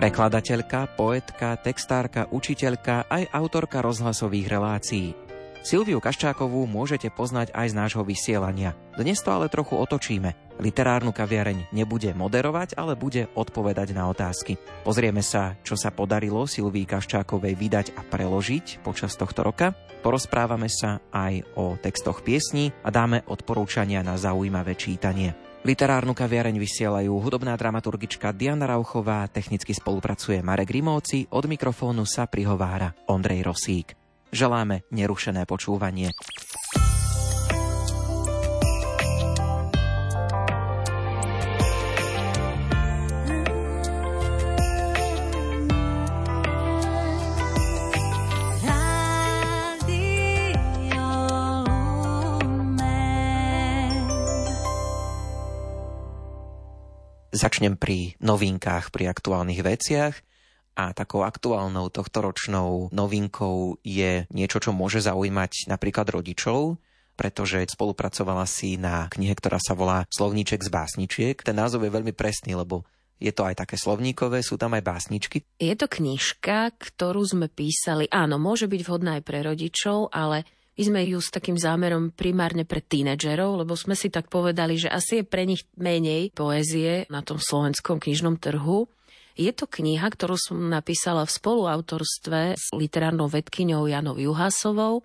Prekladateľka, poetka, textárka, učiteľka aj autorka rozhlasových relácií. Silviu Kaščákovú môžete poznať aj z nášho vysielania. Dnes to ale trochu otočíme. Literárnu kaviareň nebude moderovať, ale bude odpovedať na otázky. Pozrieme sa, čo sa podarilo Silvii Kaščákovej vydať a preložiť počas tohto roka. Porozprávame sa aj o textoch piesní a dáme odporúčania na zaujímavé čítanie. Literárnu kaviareň vysielajú hudobná dramaturgička Diana Rauchová, technicky spolupracuje Marek Rimovci, od mikrofónu sa prihovára Ondrej Rosík. Želáme nerušené počúvanie. Začnem pri novinkách, pri aktuálnych veciach. A takou aktuálnou tohtoročnou novinkou je niečo, čo môže zaujímať napríklad rodičov, pretože spolupracovala si na knihe, ktorá sa volá Slovníček z básničiek. Ten názov je veľmi presný, lebo je to aj také slovníkové, sú tam aj básničky. Je to knižka, ktorú sme písali, áno, môže byť vhodná aj pre rodičov, ale my sme ju s takým zámerom primárne pre tínedžerov, lebo sme si tak povedali, že asi je pre nich menej poézie na tom slovenskom knižnom trhu. Je to kniha, ktorú som napísala v spoluautorstve s literárnou vedkyňou Janou Juhásovou.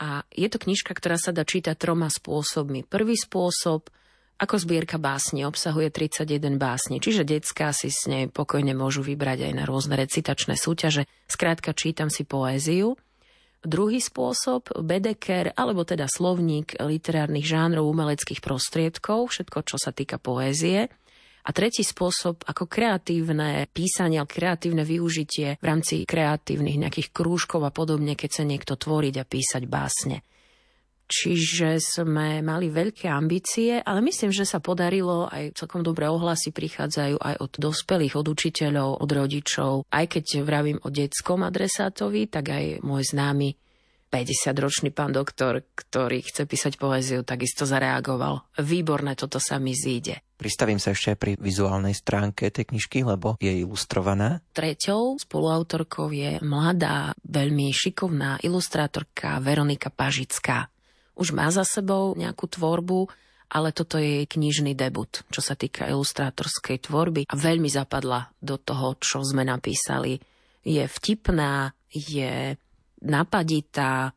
A je to knižka, ktorá sa dá čítať troma spôsobmi. Prvý spôsob, ako zbierka básni, obsahuje 31 básni, čiže detská si s nej pokojne môžu vybrať aj na rôzne recitačné súťaže. Skrátka čítam si poéziu. Druhý spôsob, bedeker, alebo teda slovník literárnych žánrov umeleckých prostriedkov, všetko, čo sa týka poézie. A tretí spôsob ako kreatívne písanie, kreatívne využitie v rámci kreatívnych nejakých krúžkov a podobne, keď sa niekto tvoriť a písať básne. Čiže sme mali veľké ambície, ale myslím, že sa podarilo, aj celkom dobré ohlasy prichádzajú aj od dospelých, od učiteľov, od rodičov. Aj keď vravím o detskom adresátovi, tak aj môj známy 50-ročný pán doktor, ktorý chce písať poéziu, takisto zareagoval. Výborné, toto sa mi zíde. Pristavím sa ešte pri vizuálnej stránke tej knižky, lebo je ilustrovaná. Treťou spoluautorkou je mladá, veľmi šikovná ilustrátorka Veronika Pažická. Už má za sebou nejakú tvorbu, ale toto je jej knižný debut, čo sa týka ilustrátorskej tvorby a veľmi zapadla do toho, čo sme napísali. Je vtipná, je napaditá,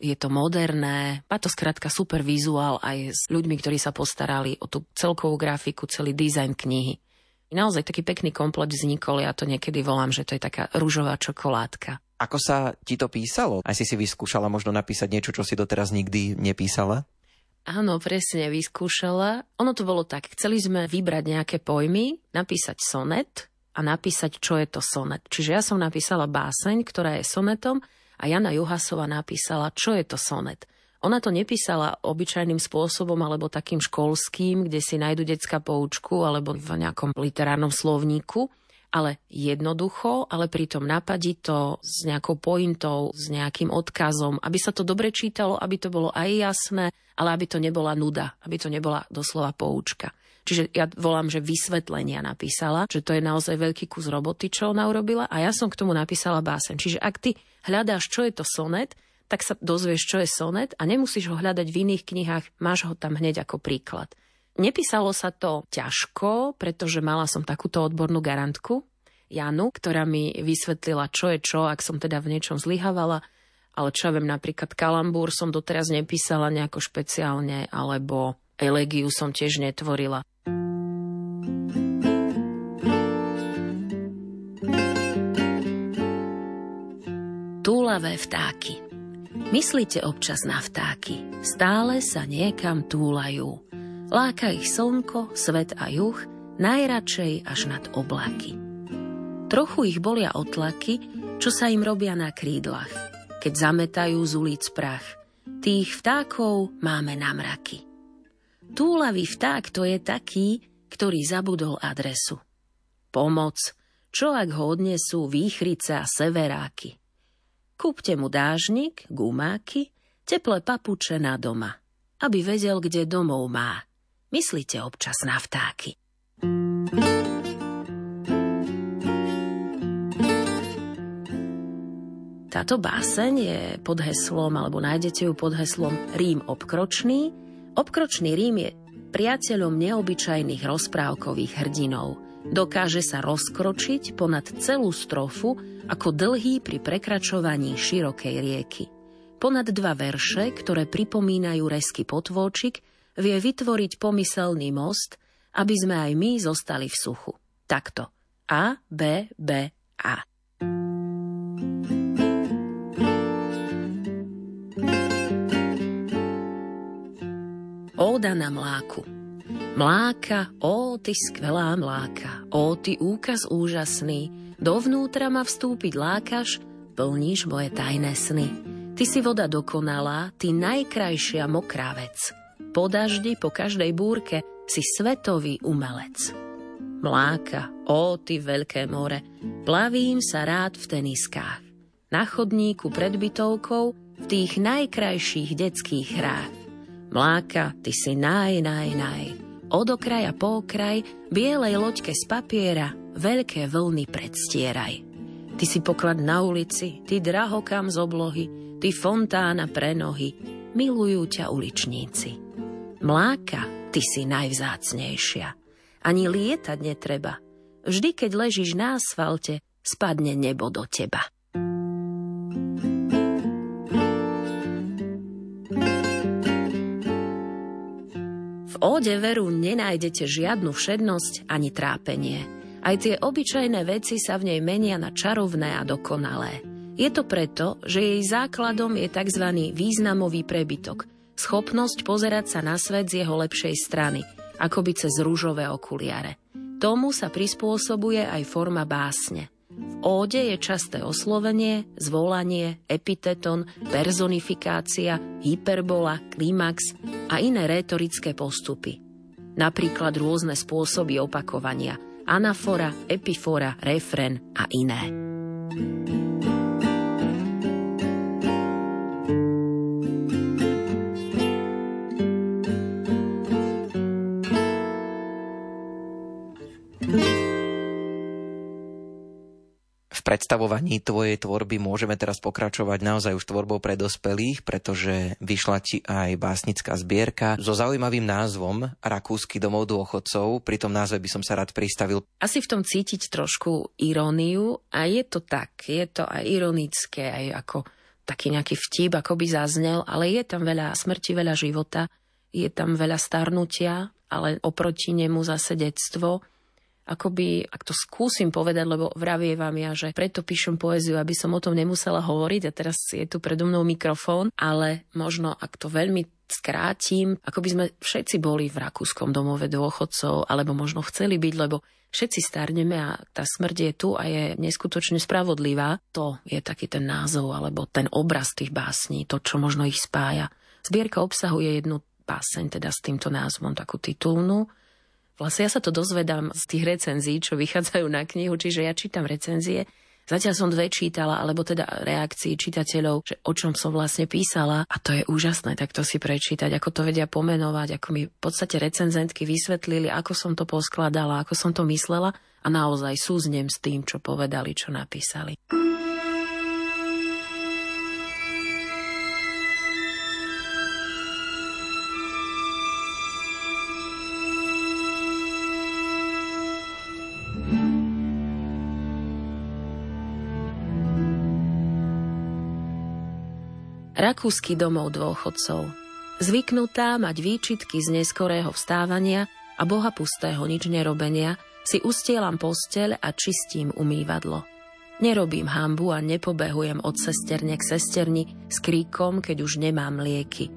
je to moderné, má to skrátka super vizuál aj s ľuďmi, ktorí sa postarali o tú celkovú grafiku, celý dizajn knihy. Naozaj taký pekný komplet vznikol, ja to niekedy volám, že to je taká rúžová čokoládka. Ako sa ti to písalo? Aj si si vyskúšala možno napísať niečo, čo si doteraz nikdy nepísala? Áno, presne, vyskúšala. Ono to bolo tak, chceli sme vybrať nejaké pojmy, napísať sonet a napísať, čo je to sonet. Čiže ja som napísala báseň, ktorá je sonetom a Jana Juhasova napísala, čo je to sonet. Ona to nepísala obyčajným spôsobom alebo takým školským, kde si nájdu detská poučku alebo v nejakom literárnom slovníku, ale jednoducho, ale pritom napadito, s nejakou pointou, s nejakým odkazom, aby sa to dobre čítalo, aby to bolo aj jasné, ale aby to nebola nuda, aby to nebola doslova poučka. Čiže ja volám, že vysvetlenia napísala, že to je naozaj veľký kus roboty, čo ona urobila a ja som k tomu napísala básen. Čiže ak ty hľadáš, čo je to sonet, tak sa dozvieš, čo je sonet a nemusíš ho hľadať v iných knihách, máš ho tam hneď ako príklad. Nepísalo sa to ťažko, pretože mala som takúto odbornú garantku, Janu, ktorá mi vysvetlila, čo je čo, ak som teda v niečom zlyhávala. Ale čo ja viem, napríklad kalambúr som doteraz nepísala nejako špeciálne, alebo elegiu som tiež netvorila. Túlavé vtáky Myslíte občas na vtáky. Stále sa niekam túlajú. Láka ich slnko, svet a juh, najradšej až nad oblaky. Trochu ich bolia otlaky, čo sa im robia na krídlach, keď zametajú z ulic prach. Tých vtákov máme na mraky. Túlavý vták to je taký, ktorý zabudol adresu. Pomoc, čo ak ho odnesú výchrice a severáky. Kúpte mu dážnik, gumáky, teplé papuče na doma, aby vedel, kde domov má. Myslíte občas na vtáky. Táto báseň je pod heslom, alebo nájdete ju pod heslom Rím obkročný. Obkročný Rím je priateľom neobyčajných rozprávkových hrdinov. Dokáže sa rozkročiť ponad celú strofu ako dlhý pri prekračovaní širokej rieky. Ponad dva verše, ktoré pripomínajú resky potôčik, vie vytvoriť pomyselný most, aby sme aj my zostali v suchu. Takto. A, B, B, A. Óda na mláku. Mláka, ó, ty skvelá mláka, ó, ty úkaz úžasný, dovnútra ma vstúpiť lákaš, plníš moje tajné sny. Ty si voda dokonalá, ty najkrajšia mokrá vec. Po daždi, po každej búrke si svetový umelec. Mláka, ó, ty veľké more, plavím sa rád v teniskách. Na chodníku pred bytovkou, v tých najkrajších detských hrách. Mláka, ty si naj, naj, naj. Od okraja po okraj, bielej loďke z papiera, veľké vlny predstieraj. Ty si poklad na ulici, ty drahokam z oblohy, ty fontána pre nohy, milujú ťa uličníci. Mláka, ty si najvzácnejšia. Ani lietať netreba. Vždy, keď ležíš na asfalte, spadne nebo do teba. óde veru nenájdete žiadnu všednosť ani trápenie. Aj tie obyčajné veci sa v nej menia na čarovné a dokonalé. Je to preto, že jej základom je tzv. významový prebytok, schopnosť pozerať sa na svet z jeho lepšej strany, akoby cez rúžové okuliare. Tomu sa prispôsobuje aj forma básne. V óde je časté oslovenie, zvolanie, epiteton, personifikácia, hyperbola, klimax a iné rétorické postupy. Napríklad rôzne spôsoby opakovania, anafora, epifora, refren a iné. Predstavovaní tvojej tvorby môžeme teraz pokračovať naozaj už tvorbou pre dospelých, pretože vyšla ti aj básnická zbierka so zaujímavým názvom Rakúsky domov dôchodcov. Pri tom názve by som sa rád pristavil. Asi v tom cítiť trošku iróniu a je to tak, je to aj ironické, aj ako taký nejaký vtip, ako by zaznel, ale je tam veľa smrti, veľa života, je tam veľa starnutia, ale oproti nemu zase detstvo akoby, ak to skúsim povedať, lebo vravievam ja, že preto píšem poéziu, aby som o tom nemusela hovoriť a teraz je tu predo mnou mikrofón, ale možno, ak to veľmi skrátim, ako by sme všetci boli v rakúskom domove dôchodcov, alebo možno chceli byť, lebo všetci starneme a tá smrť je tu a je neskutočne spravodlivá. To je taký ten názov alebo ten obraz tých básní, to, čo možno ich spája. Zbierka obsahuje jednu báseň, teda s týmto názvom, takú titulnú, Vlastne ja sa to dozvedám z tých recenzií, čo vychádzajú na knihu, čiže ja čítam recenzie. Zatiaľ som dve čítala, alebo teda reakcií čitateľov, že o čom som vlastne písala a to je úžasné, tak to si prečítať, ako to vedia pomenovať, ako mi v podstate recenzentky vysvetlili, ako som to poskladala, ako som to myslela a naozaj súznem s tým, čo povedali, čo napísali. Rakúsky domov dôchodcov. Zvyknutá mať výčitky z neskorého vstávania a boha pustého nič nerobenia, si ustielam posteľ a čistím umývadlo. Nerobím hambu a nepobehujem od sesterne k sesterni s kríkom, keď už nemám lieky.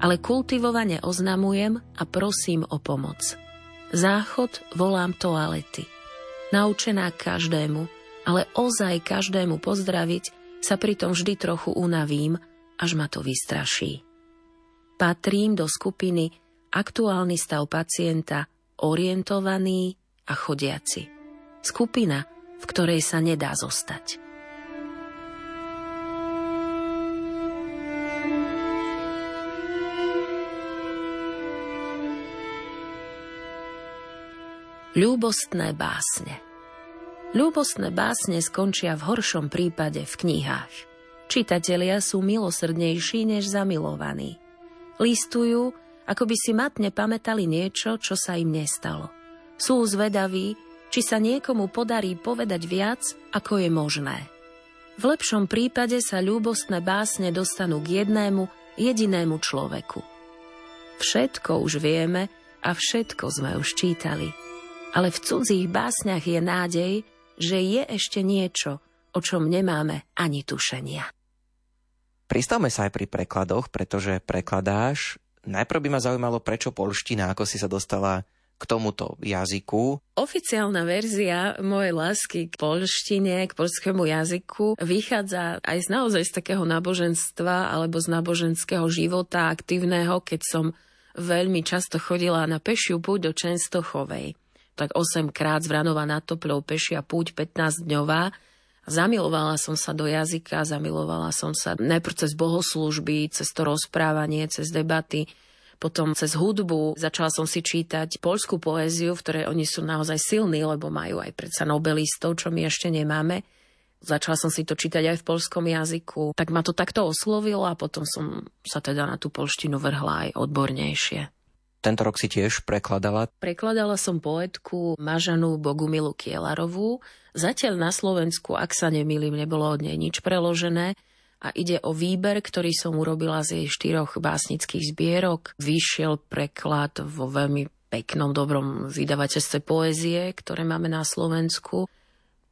Ale kultivovane oznamujem a prosím o pomoc. Záchod volám toalety. Naučená každému, ale ozaj každému pozdraviť, sa pritom vždy trochu unavím až ma to vystraší. Patrím do skupiny aktuálny stav pacienta, orientovaný a chodiaci. Skupina, v ktorej sa nedá zostať. Ľúbostné básne Ľúbostné básne skončia v horšom prípade v knihách. Čitatelia sú milosrdnejší než zamilovaní. Listujú, ako by si matne pamätali niečo, čo sa im nestalo. Sú zvedaví, či sa niekomu podarí povedať viac, ako je možné. V lepšom prípade sa ľúbostné básne dostanú k jednému, jedinému človeku. Všetko už vieme a všetko sme už čítali. Ale v cudzích básniach je nádej, že je ešte niečo, o čom nemáme ani tušenia. Pristavme sa aj pri prekladoch, pretože prekladáš. Najprv by ma zaujímalo, prečo polština, ako si sa dostala k tomuto jazyku. Oficiálna verzia mojej lásky k polštine, k polskému jazyku vychádza aj z naozaj z takého náboženstva alebo z náboženského života aktívneho, keď som veľmi často chodila na pešiu púť do Čenstochovej. Tak 8 krát z Vranova na Topľou pešia púť 15 dňová Zamilovala som sa do jazyka, zamilovala som sa najprv cez bohoslužby, cez to rozprávanie, cez debaty, potom cez hudbu. Začala som si čítať poľskú poéziu, v ktorej oni sú naozaj silní, lebo majú aj predsa nobelistov, čo my ešte nemáme. Začala som si to čítať aj v polskom jazyku. Tak ma to takto oslovilo a potom som sa teda na tú polštinu vrhla aj odbornejšie. Tento rok si tiež prekladala? Prekladala som poetku Mažanu Bogumilu Kielarovú. Zatiaľ na Slovensku, ak sa nemýlim, nebolo od nej nič preložené a ide o výber, ktorý som urobila z jej štyroch básnických zbierok. Vyšiel preklad vo veľmi peknom, dobrom vydavateľstve poézie, ktoré máme na Slovensku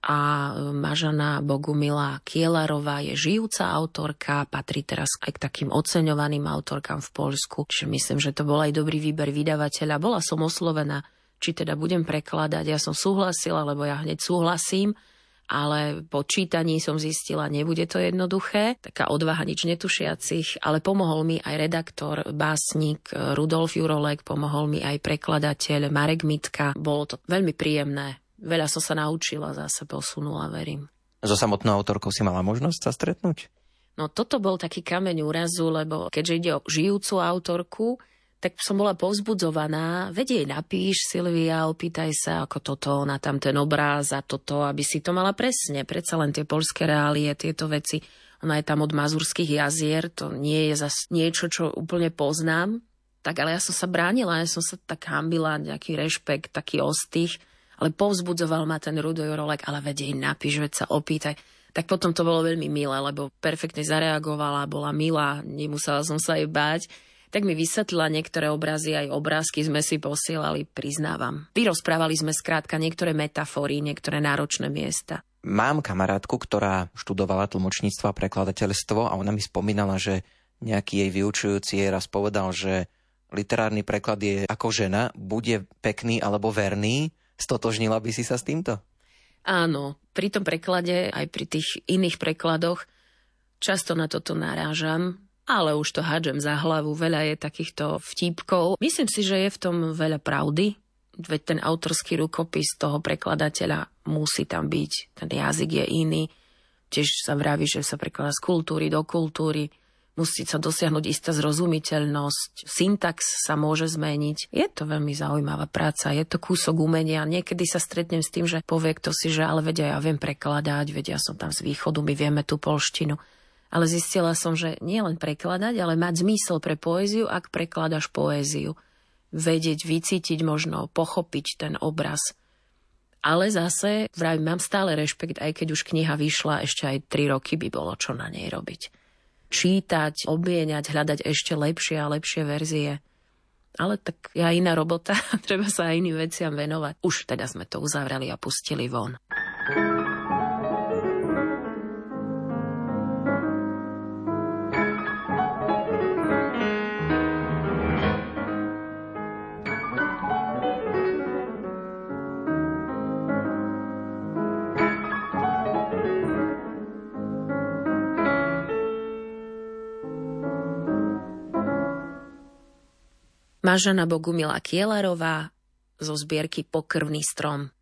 a Mažana Bogumila Kielarová je žijúca autorka, patrí teraz aj k takým oceňovaným autorkám v Polsku. Čiže myslím, že to bol aj dobrý výber vydavateľa. Bola som oslovená, či teda budem prekladať. Ja som súhlasila, lebo ja hneď súhlasím, ale po čítaní som zistila, nebude to jednoduché. Taká odvaha nič netušiacich, ale pomohol mi aj redaktor, básnik Rudolf Jurolek, pomohol mi aj prekladateľ Marek Mitka. Bolo to veľmi príjemné veľa som sa naučila, zase posunula, verím. So samotnou autorkou si mala možnosť sa stretnúť? No toto bol taký kameň úrazu, lebo keďže ide o žijúcu autorku, tak som bola povzbudzovaná, vedie napíš Silvia, opýtaj sa, ako toto, na tam ten obráz a toto, aby si to mala presne. Predsa len tie polské reálie, tieto veci. Ona je tam od mazurských jazier, to nie je zas niečo, čo úplne poznám. Tak ale ja som sa bránila, ja som sa tak hambila, nejaký rešpekt, taký ostých ale povzbudzoval ma ten Rudo Jurolek, ale vedej, napíš, veď sa opýtaj. Tak potom to bolo veľmi milé, lebo perfektne zareagovala, bola milá, nemusela som sa jej báť. Tak mi vysvetlila niektoré obrazy, aj obrázky sme si posielali, priznávam. Vyrozprávali sme skrátka niektoré metafory, niektoré náročné miesta. Mám kamarátku, ktorá študovala tlmočníctvo a prekladateľstvo a ona mi spomínala, že nejaký jej vyučujúci jej raz povedal, že literárny preklad je ako žena, bude pekný alebo verný, Stotožnila by si sa s týmto? Áno, pri tom preklade, aj pri tých iných prekladoch, často na toto narážam, ale už to hádžem za hlavu. Veľa je takýchto vtípkov. Myslím si, že je v tom veľa pravdy, veď ten autorský rukopis toho prekladateľa musí tam byť, ten jazyk je iný. Tiež sa vraví, že sa prekladá z kultúry do kultúry musí sa dosiahnuť istá zrozumiteľnosť, syntax sa môže zmeniť. Je to veľmi zaujímavá práca, je to kúsok umenia. Niekedy sa stretnem s tým, že povie kto si, že ale vedia, ja viem prekladať, vedia, som tam z východu, my vieme tú polštinu. Ale zistila som, že nie len prekladať, ale mať zmysel pre poéziu, ak prekladaš poéziu. Vedieť, vycítiť možno, pochopiť ten obraz. Ale zase, vraj, mám stále rešpekt, aj keď už kniha vyšla, ešte aj tri roky by bolo čo na nej robiť čítať, obieňať, hľadať ešte lepšie a lepšie verzie. Ale tak ja iná robota, treba sa aj iným veciam venovať. Už teda sme to uzavreli a pustili von. Mažana Bogumila Kielarová zo zbierky Pokrvný strom.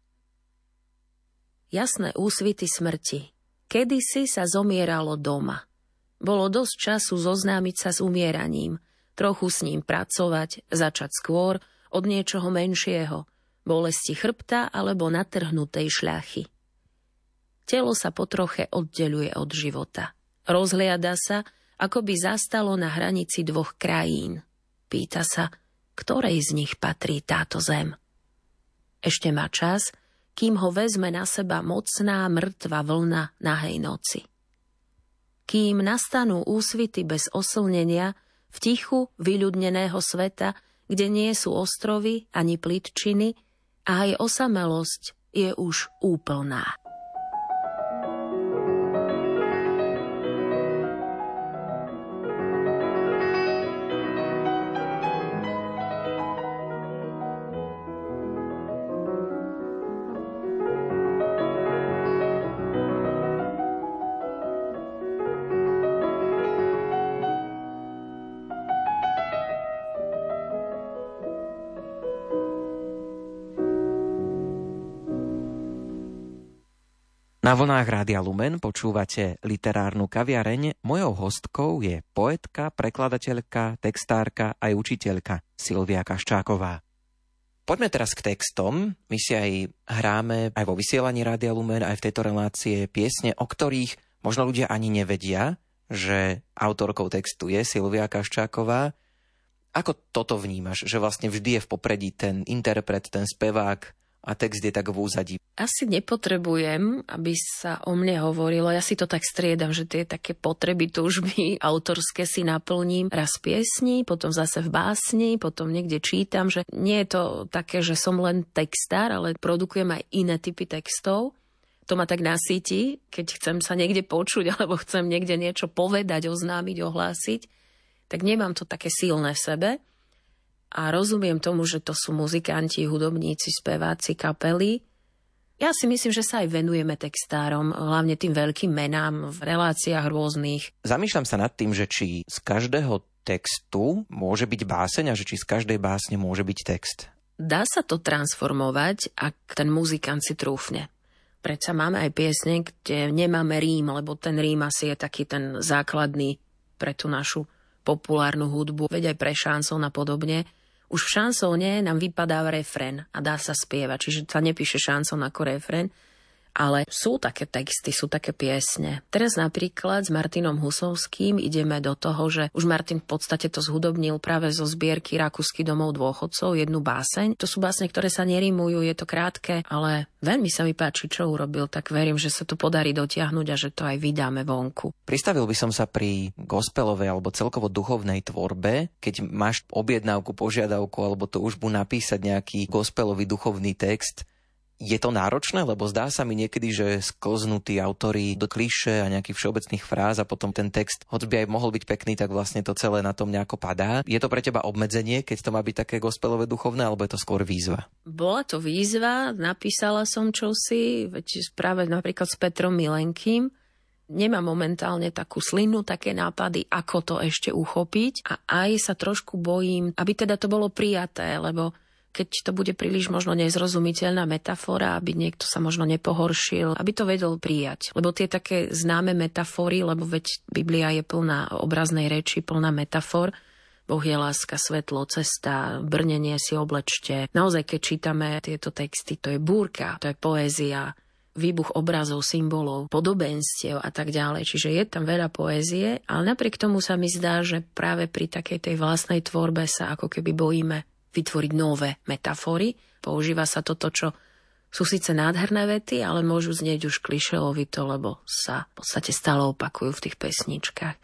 Jasné úsvity smrti. Kedysi sa zomieralo doma. Bolo dosť času zoznámiť sa s umieraním, trochu s ním pracovať, začať skôr od niečoho menšieho, bolesti chrbta alebo natrhnutej šľachy. Telo sa potroche oddeluje od života. Rozhliada sa, ako by zastalo na hranici dvoch krajín. Pýta sa, ktorej z nich patrí táto zem. Ešte má čas, kým ho vezme na seba mocná mŕtva vlna nahej noci. Kým nastanú úsvity bez oslnenia v tichu vyľudneného sveta, kde nie sú ostrovy ani plitčiny a aj osamelosť je už úplná. Na vlnách Rádia Lumen počúvate literárnu kaviareň. Mojou hostkou je poetka, prekladateľka, textárka aj učiteľka Silvia Kaščáková. Poďme teraz k textom. My si aj hráme aj vo vysielaní Rádia Lumen, aj v tejto relácie piesne, o ktorých možno ľudia ani nevedia, že autorkou textu je Silvia Kaščáková. Ako toto vnímaš, že vlastne vždy je v popredí ten interpret, ten spevák, a text je tak v úzadí. Asi nepotrebujem, aby sa o mne hovorilo. Ja si to tak striedam, že tie také potreby, túžby autorské si naplním raz piesni, potom zase v básni, potom niekde čítam, že nie je to také, že som len textár, ale produkujem aj iné typy textov. To ma tak nasíti, keď chcem sa niekde počuť alebo chcem niekde niečo povedať, oznámiť, ohlásiť, tak nemám to také silné v sebe a rozumiem tomu, že to sú muzikanti, hudobníci, speváci, kapely. Ja si myslím, že sa aj venujeme textárom, hlavne tým veľkým menám v reláciách rôznych. Zamýšľam sa nad tým, že či z každého textu môže byť báseň a že či z každej básne môže byť text. Dá sa to transformovať, ak ten muzikant si trúfne. Predsa máme aj piesne, kde nemáme rím, lebo ten rím asi je taký ten základný pre tú našu populárnu hudbu, veď aj pre šanson a podobne. Už v šansóne nám vypadá refren a dá sa spievať, čiže sa nepíše šansón ako refren, ale sú také texty, sú také piesne. Teraz napríklad s Martinom Husovským ideme do toho, že už Martin v podstate to zhudobnil práve zo zbierky Rakúsky domov dôchodcov, jednu báseň. To sú básne, ktoré sa nerimujú, je to krátke, ale veľmi sa mi páči, čo urobil, tak verím, že sa to podarí dotiahnuť a že to aj vydáme vonku. Pristavil by som sa pri gospelovej alebo celkovo duchovnej tvorbe, keď máš objednávku, požiadavku alebo to už bu napísať nejaký gospelový duchovný text, je to náročné, lebo zdá sa mi niekedy, že sklznú tí autory do kliše a nejakých všeobecných fráz a potom ten text, hoď by aj mohol byť pekný, tak vlastne to celé na tom nejako padá. Je to pre teba obmedzenie, keď to má byť také gospelové duchovné, alebo je to skôr výzva? Bola to výzva, napísala som čosi, veď práve napríklad s Petrom Milenkým, nemám momentálne takú slinu, také nápady, ako to ešte uchopiť a aj sa trošku bojím, aby teda to bolo prijaté, lebo keď to bude príliš možno nezrozumiteľná metafora, aby niekto sa možno nepohoršil, aby to vedel prijať. Lebo tie také známe metafory, lebo veď Biblia je plná obraznej reči, plná metafor, Boh je láska, svetlo, cesta, brnenie si oblečte. Naozaj, keď čítame tieto texty, to je búrka, to je poézia, výbuch obrazov, symbolov, podobenstiev a tak ďalej. Čiže je tam veľa poézie, ale napriek tomu sa mi zdá, že práve pri takej tej vlastnej tvorbe sa ako keby bojíme vytvoriť nové metafory. Používa sa toto, čo sú síce nádherné vety, ale môžu znieť už klišelovito, lebo sa v podstate stále opakujú v tých pesničkách.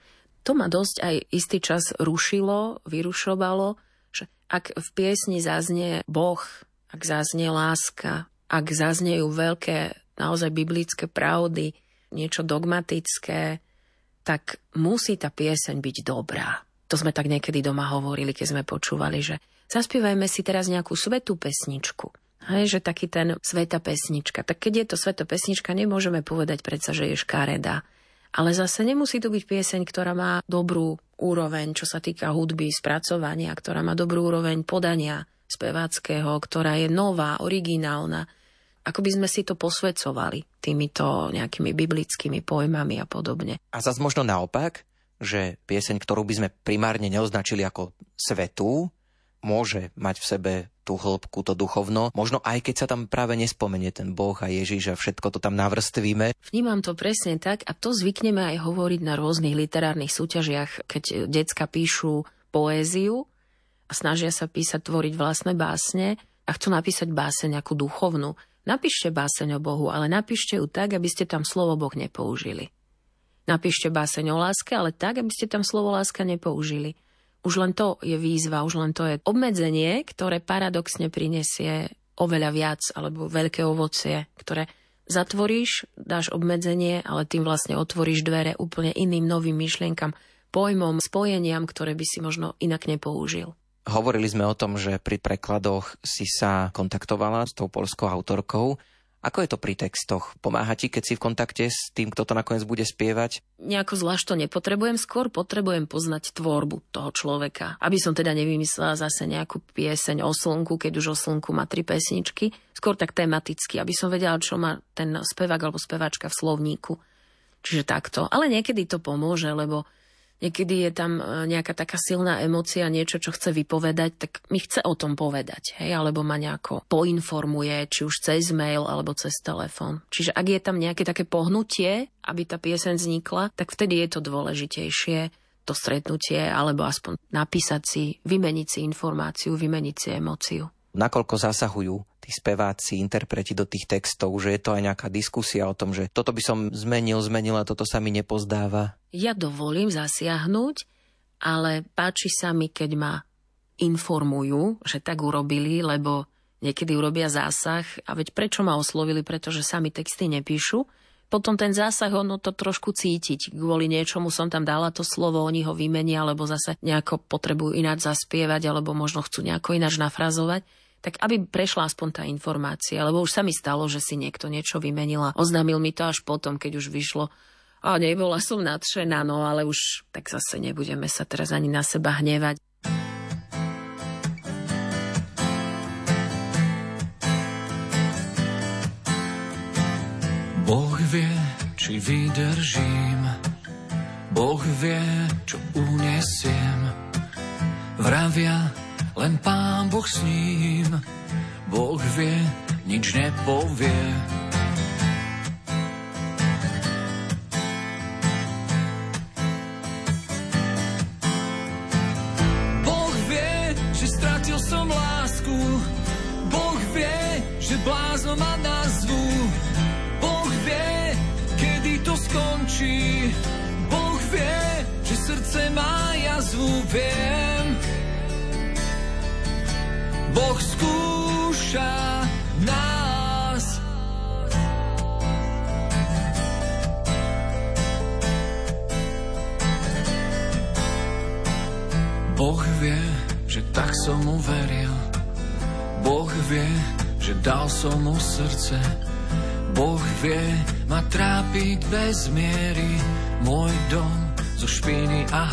To ma dosť aj istý čas rušilo, vyrušovalo, že ak v piesni zaznie Boh, ak zaznie láska, ak zaznejú veľké naozaj biblické pravdy, niečo dogmatické, tak musí tá pieseň byť dobrá. To sme tak niekedy doma hovorili, keď sme počúvali, že zaspievajme si teraz nejakú svetú pesničku. Hej, že taký ten sveta pesnička. Tak keď je to sveta pesnička, nemôžeme povedať predsa, že je škareda. Ale zase nemusí to byť pieseň, ktorá má dobrú úroveň, čo sa týka hudby, spracovania, ktorá má dobrú úroveň podania speváckého, ktorá je nová, originálna. Ako by sme si to posvedcovali týmito nejakými biblickými pojmami a podobne. A zase možno naopak, že pieseň, ktorú by sme primárne neoznačili ako svetú, môže mať v sebe tú hĺbku, to duchovno. Možno aj keď sa tam práve nespomenie ten Boh a Ježiš a všetko to tam navrstvíme. Vnímam to presne tak a to zvykneme aj hovoriť na rôznych literárnych súťažiach, keď decka píšu poéziu a snažia sa písať, tvoriť vlastné básne a chcú napísať báseň nejakú duchovnú. Napíšte báseň o Bohu, ale napíšte ju tak, aby ste tam slovo Boh nepoužili. Napíšte báseň o láske, ale tak, aby ste tam slovo láska nepoužili. Už len to je výzva, už len to je obmedzenie, ktoré paradoxne prinesie oveľa viac alebo veľké ovocie, ktoré zatvoríš, dáš obmedzenie, ale tým vlastne otvoríš dvere úplne iným novým myšlienkam, pojmom, spojeniam, ktoré by si možno inak nepoužil. Hovorili sme o tom, že pri prekladoch si sa kontaktovala s tou polskou autorkou. Ako je to pri textoch? Pomáha ti, keď si v kontakte s tým, kto to nakoniec bude spievať? Nejako zvlášť to nepotrebujem, skôr potrebujem poznať tvorbu toho človeka. Aby som teda nevymyslela zase nejakú pieseň o slnku, keď už o slnku má tri pesničky. Skôr tak tematicky, aby som vedela, čo má ten spevák alebo speváčka v slovníku. Čiže takto. Ale niekedy to pomôže, lebo niekedy je tam e, nejaká taká silná emocia, niečo, čo chce vypovedať, tak mi chce o tom povedať, hej, alebo ma nejako poinformuje, či už cez mail alebo cez telefón. Čiže ak je tam nejaké také pohnutie, aby tá pieseň vznikla, tak vtedy je to dôležitejšie to stretnutie, alebo aspoň napísať si, vymeniť si informáciu, vymeniť si emóciu nakoľko zasahujú tí speváci, interpreti do tých textov, že je to aj nejaká diskusia o tom, že toto by som zmenil, zmenila, toto sa mi nepozdáva? Ja dovolím zasiahnuť, ale páči sa mi, keď ma informujú, že tak urobili, lebo niekedy urobia zásah a veď prečo ma oslovili, pretože sami texty nepíšu. Potom ten zásah, ono to trošku cítiť. Kvôli niečomu som tam dala to slovo, oni ho vymenia, alebo zase nejako potrebujú ináč zaspievať, alebo možno chcú nejako ináč nafrazovať tak aby prešla aspoň tá informácia, lebo už sa mi stalo, že si niekto niečo vymenila. Oznámil mi to až potom, keď už vyšlo. A nebola som nadšená, no ale už tak zase nebudeme sa teraz ani na seba hnevať. Boh vie, či vydržím, Boh vie, čo unesiem. Vravia, len pán Boh s ním, Boh vie, nič nepovie. Boh vie, že stratil som lásku, Boh vie, že blázno ma nazvu, Boh vie, kedy to skončí, Boh vie, že srdce má jazvu, viem, Boh skúša nás. Boh vie, že tak som mu veril. Boh vie, že dal som mu srdce. Boh vie ma trápiť bez miery. Môj dom zo špiny a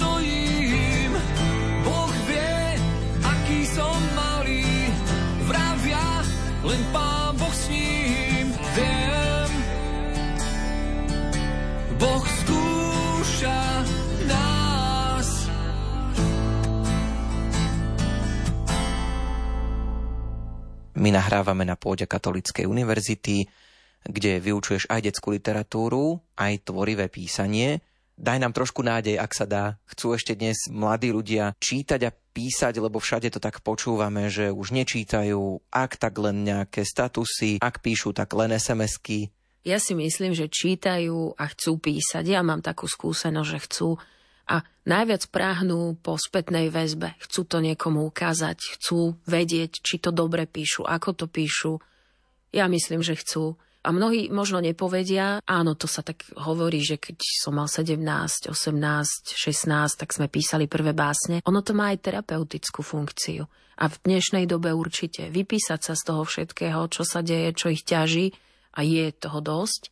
hrdce. My nahrávame na pôde Katolíckej univerzity, kde vyučuješ aj detskú literatúru, aj tvorivé písanie. Daj nám trošku nádej, ak sa dá. Chcú ešte dnes mladí ľudia čítať a písať, lebo všade to tak počúvame, že už nečítajú, ak tak len nejaké statusy, ak píšu, tak len SMS-ky. Ja si myslím, že čítajú a chcú písať. Ja mám takú skúsenosť, že chcú a najviac práhnú po spätnej väzbe. Chcú to niekomu ukázať, chcú vedieť, či to dobre píšu, ako to píšu. Ja myslím, že chcú. A mnohí možno nepovedia, áno, to sa tak hovorí, že keď som mal 17, 18, 16, tak sme písali prvé básne. Ono to má aj terapeutickú funkciu. A v dnešnej dobe určite vypísať sa z toho všetkého, čo sa deje, čo ich ťaží a je toho dosť.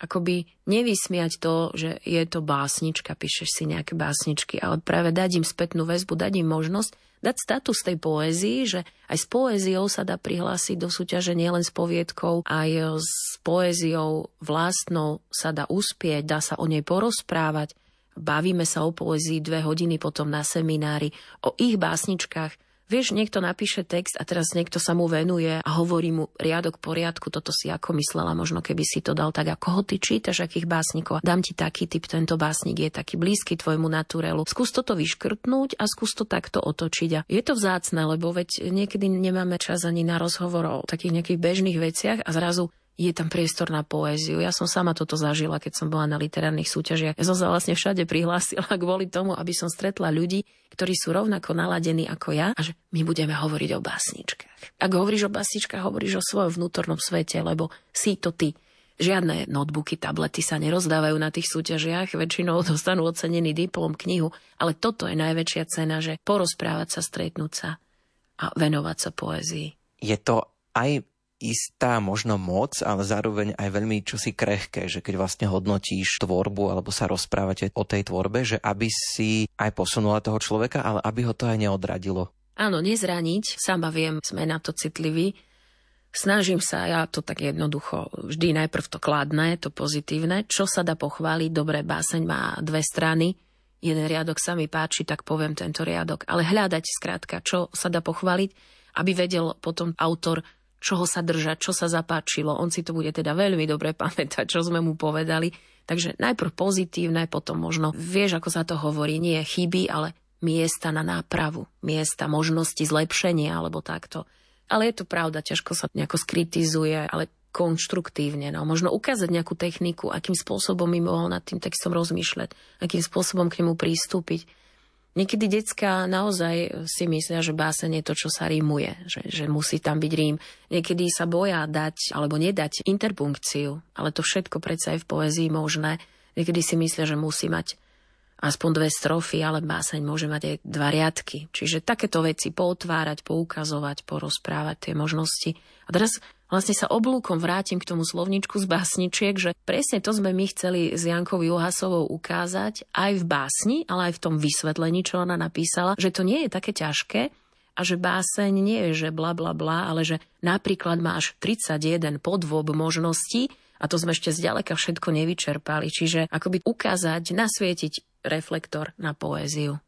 Akoby nevysmiať to, že je to básnička, píšeš si nejaké básničky, ale práve dať im spätnú väzbu, dať im možnosť dať status tej poézii, že aj s poéziou sa dá prihlásiť do súťaže nielen s poviedkou, aj s poéziou vlastnou sa dá uspieť, dá sa o nej porozprávať. Bavíme sa o poézii dve hodiny potom na seminári, o ich básničkách, Vieš, niekto napíše text a teraz niekto sa mu venuje a hovorí mu riadok poriadku, toto si ako myslela, možno keby si to dal tak, ako ho ty čítaš, akých básnikov. Dám ti taký typ, tento básnik je taký blízky tvojmu naturelu. Skús toto vyškrtnúť a skús to takto otočiť. A je to vzácne, lebo veď niekedy nemáme čas ani na rozhovor o takých nejakých bežných veciach a zrazu je tam priestor na poéziu. Ja som sama toto zažila, keď som bola na literárnych súťažiach. Ja som sa vlastne všade prihlásila kvôli tomu, aby som stretla ľudí, ktorí sú rovnako naladení ako ja a že my budeme hovoriť o básničkách. Ak hovoríš o básničkách, hovoríš o svojom vnútornom svete, lebo si to ty. Žiadne notebooky, tablety sa nerozdávajú na tých súťažiach, väčšinou dostanú ocenený diplom, knihu, ale toto je najväčšia cena, že porozprávať sa, stretnúť sa a venovať sa poézii. Je to aj istá možno moc, ale zároveň aj veľmi čosi krehké, že keď vlastne hodnotíš tvorbu alebo sa rozprávate o tej tvorbe, že aby si aj posunula toho človeka, ale aby ho to aj neodradilo. Áno, nezraniť, sama viem, sme na to citliví. Snažím sa, ja to tak jednoducho, vždy najprv to kladné, to pozitívne, čo sa dá pochváliť, dobré báseň má dve strany, jeden riadok sa mi páči, tak poviem tento riadok, ale hľadať skrátka, čo sa dá pochváliť, aby vedel potom autor, čoho sa držať, čo sa zapáčilo. On si to bude teda veľmi dobre pamätať, čo sme mu povedali. Takže najprv pozitívne, potom možno, vieš, ako sa to hovorí, nie chyby, ale miesta na nápravu, miesta možnosti zlepšenia alebo takto. Ale je to pravda, ťažko sa nejako skritizuje, ale konštruktívne. No. Možno ukázať nejakú techniku, akým spôsobom by mohol nad tým textom rozmýšľať, akým spôsobom k nemu pristúpiť. Niekedy decka naozaj si myslia, že báseň je to, čo sa rímuje, že, že musí tam byť rím. Niekedy sa boja dať alebo nedať interpunkciu, ale to všetko predsa je v poézii možné. Niekedy si myslia, že musí mať aspoň dve strofy, ale báseň môže mať aj dva riadky. Čiže takéto veci poutvárať, poukazovať, porozprávať tie možnosti. A teraz vlastne sa oblúkom vrátim k tomu slovničku z básničiek, že presne to sme my chceli s Jankou Juhasovou ukázať aj v básni, ale aj v tom vysvetlení, čo ona napísala, že to nie je také ťažké a že báseň nie je, že bla bla bla, ale že napríklad máš 31 podvob možností a to sme ešte zďaleka všetko nevyčerpali. Čiže akoby ukázať, nasvietiť reflektor na poéziu.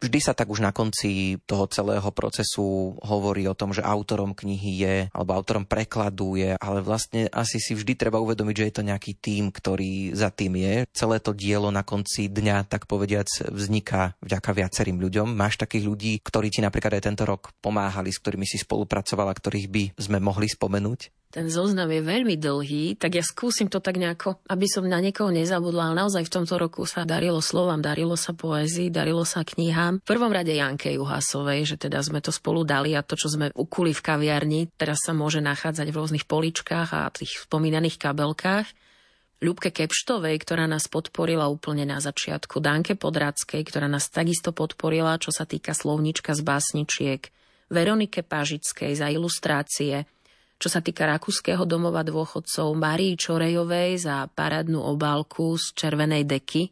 Vždy sa tak už na konci toho celého procesu hovorí o tom, že autorom knihy je, alebo autorom prekladu je, ale vlastne asi si vždy treba uvedomiť, že je to nejaký tím, ktorý za tým je. Celé to dielo na konci dňa, tak povediac, vzniká vďaka viacerým ľuďom. Máš takých ľudí, ktorí ti napríklad aj tento rok pomáhali, s ktorými si spolupracovala, ktorých by sme mohli spomenúť? ten zoznam je veľmi dlhý, tak ja skúsim to tak nejako, aby som na niekoho nezabudla, ale naozaj v tomto roku sa darilo slovám, darilo sa poézii, darilo sa knihám. V prvom rade Janke Juhasovej, že teda sme to spolu dali a to, čo sme ukuli v kaviarni, teraz sa môže nachádzať v rôznych poličkách a tých spomínaných kabelkách. Ľubke Kepštovej, ktorá nás podporila úplne na začiatku, Danke Podradskej, ktorá nás takisto podporila, čo sa týka slovnička z básničiek, Veronike Pažickej za ilustrácie, čo sa týka Rakúskeho domova dôchodcov, Marii Čorejovej za paradnú obálku z červenej deky,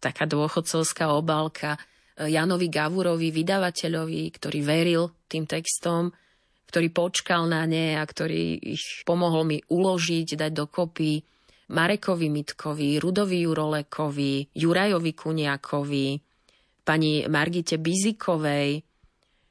taká dôchodcovská obálka, Janovi Gavurovi, vydavateľovi, ktorý veril tým textom, ktorý počkal na ne a ktorý ich pomohol mi uložiť, dať dokopy, Marekovi Mitkovi, Rudovi Jurolekovi, Jurajovi Kuniakovi, pani Margite Bizikovej,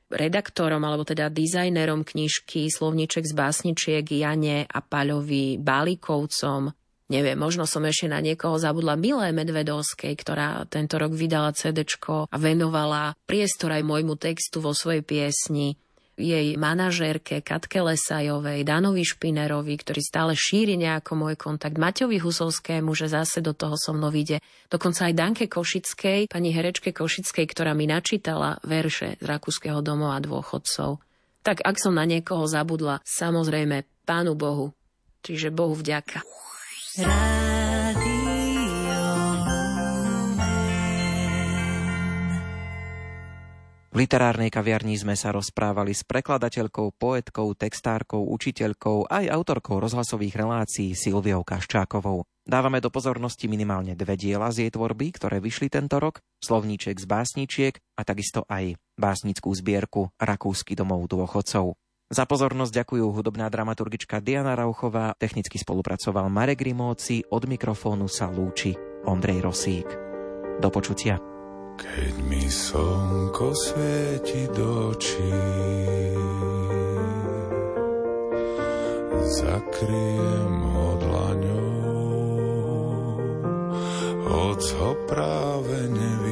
redaktorom alebo teda dizajnerom knižky Slovniček z básničiek Jane a Paľovi Bálikovcom. Neviem, možno som ešte na niekoho zabudla Milé Medvedovskej, ktorá tento rok vydala CD a venovala priestor aj môjmu textu vo svojej piesni. jej manažérke Katke Lesajovej, Danovi Špinerovi, ktorý stále šíri nejako môj kontakt, Maťovi Husovskému, že zase do toho so mnou ide. Dokonca aj Danke Košickej, pani herečke Košickej, ktorá mi načítala verše z Rakúskeho domova dôchodcov. Tak ak som na niekoho zabudla, samozrejme Pánu Bohu. Čiže Bohu vďaka. V literárnej kaviarni sme sa rozprávali s prekladateľkou, poetkou, textárkou, učiteľkou aj autorkou rozhlasových relácií Silviou Kaščákovou. Dávame do pozornosti minimálne dve diela z jej tvorby, ktoré vyšli tento rok, slovníček z básničiek a takisto aj básnickú zbierku Rakúsky domov dôchodcov. Za pozornosť ďakujú hudobná dramaturgička Diana Rauchová, technicky spolupracoval Marek Rimóci, od mikrofónu sa lúči Ondrej Rosík. Do počutia. Keď mi slnko svieti do očí, zakriem ho dlaňou, hoď ho práve nevidím.